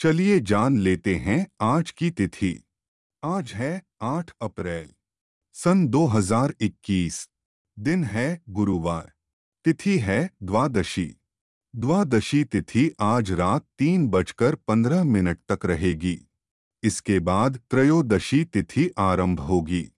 चलिए जान लेते हैं आज की तिथि। आज है 8 अप्रैल, सन 2021 दिन है गुरुवार, तिथि है द्वादशी। द्वादशी तिथि आज रात तीन बजकर पंद्रह मिनट तक रहेगी। इसके बाद त्रयोदशी तिथि आरंभ होगी।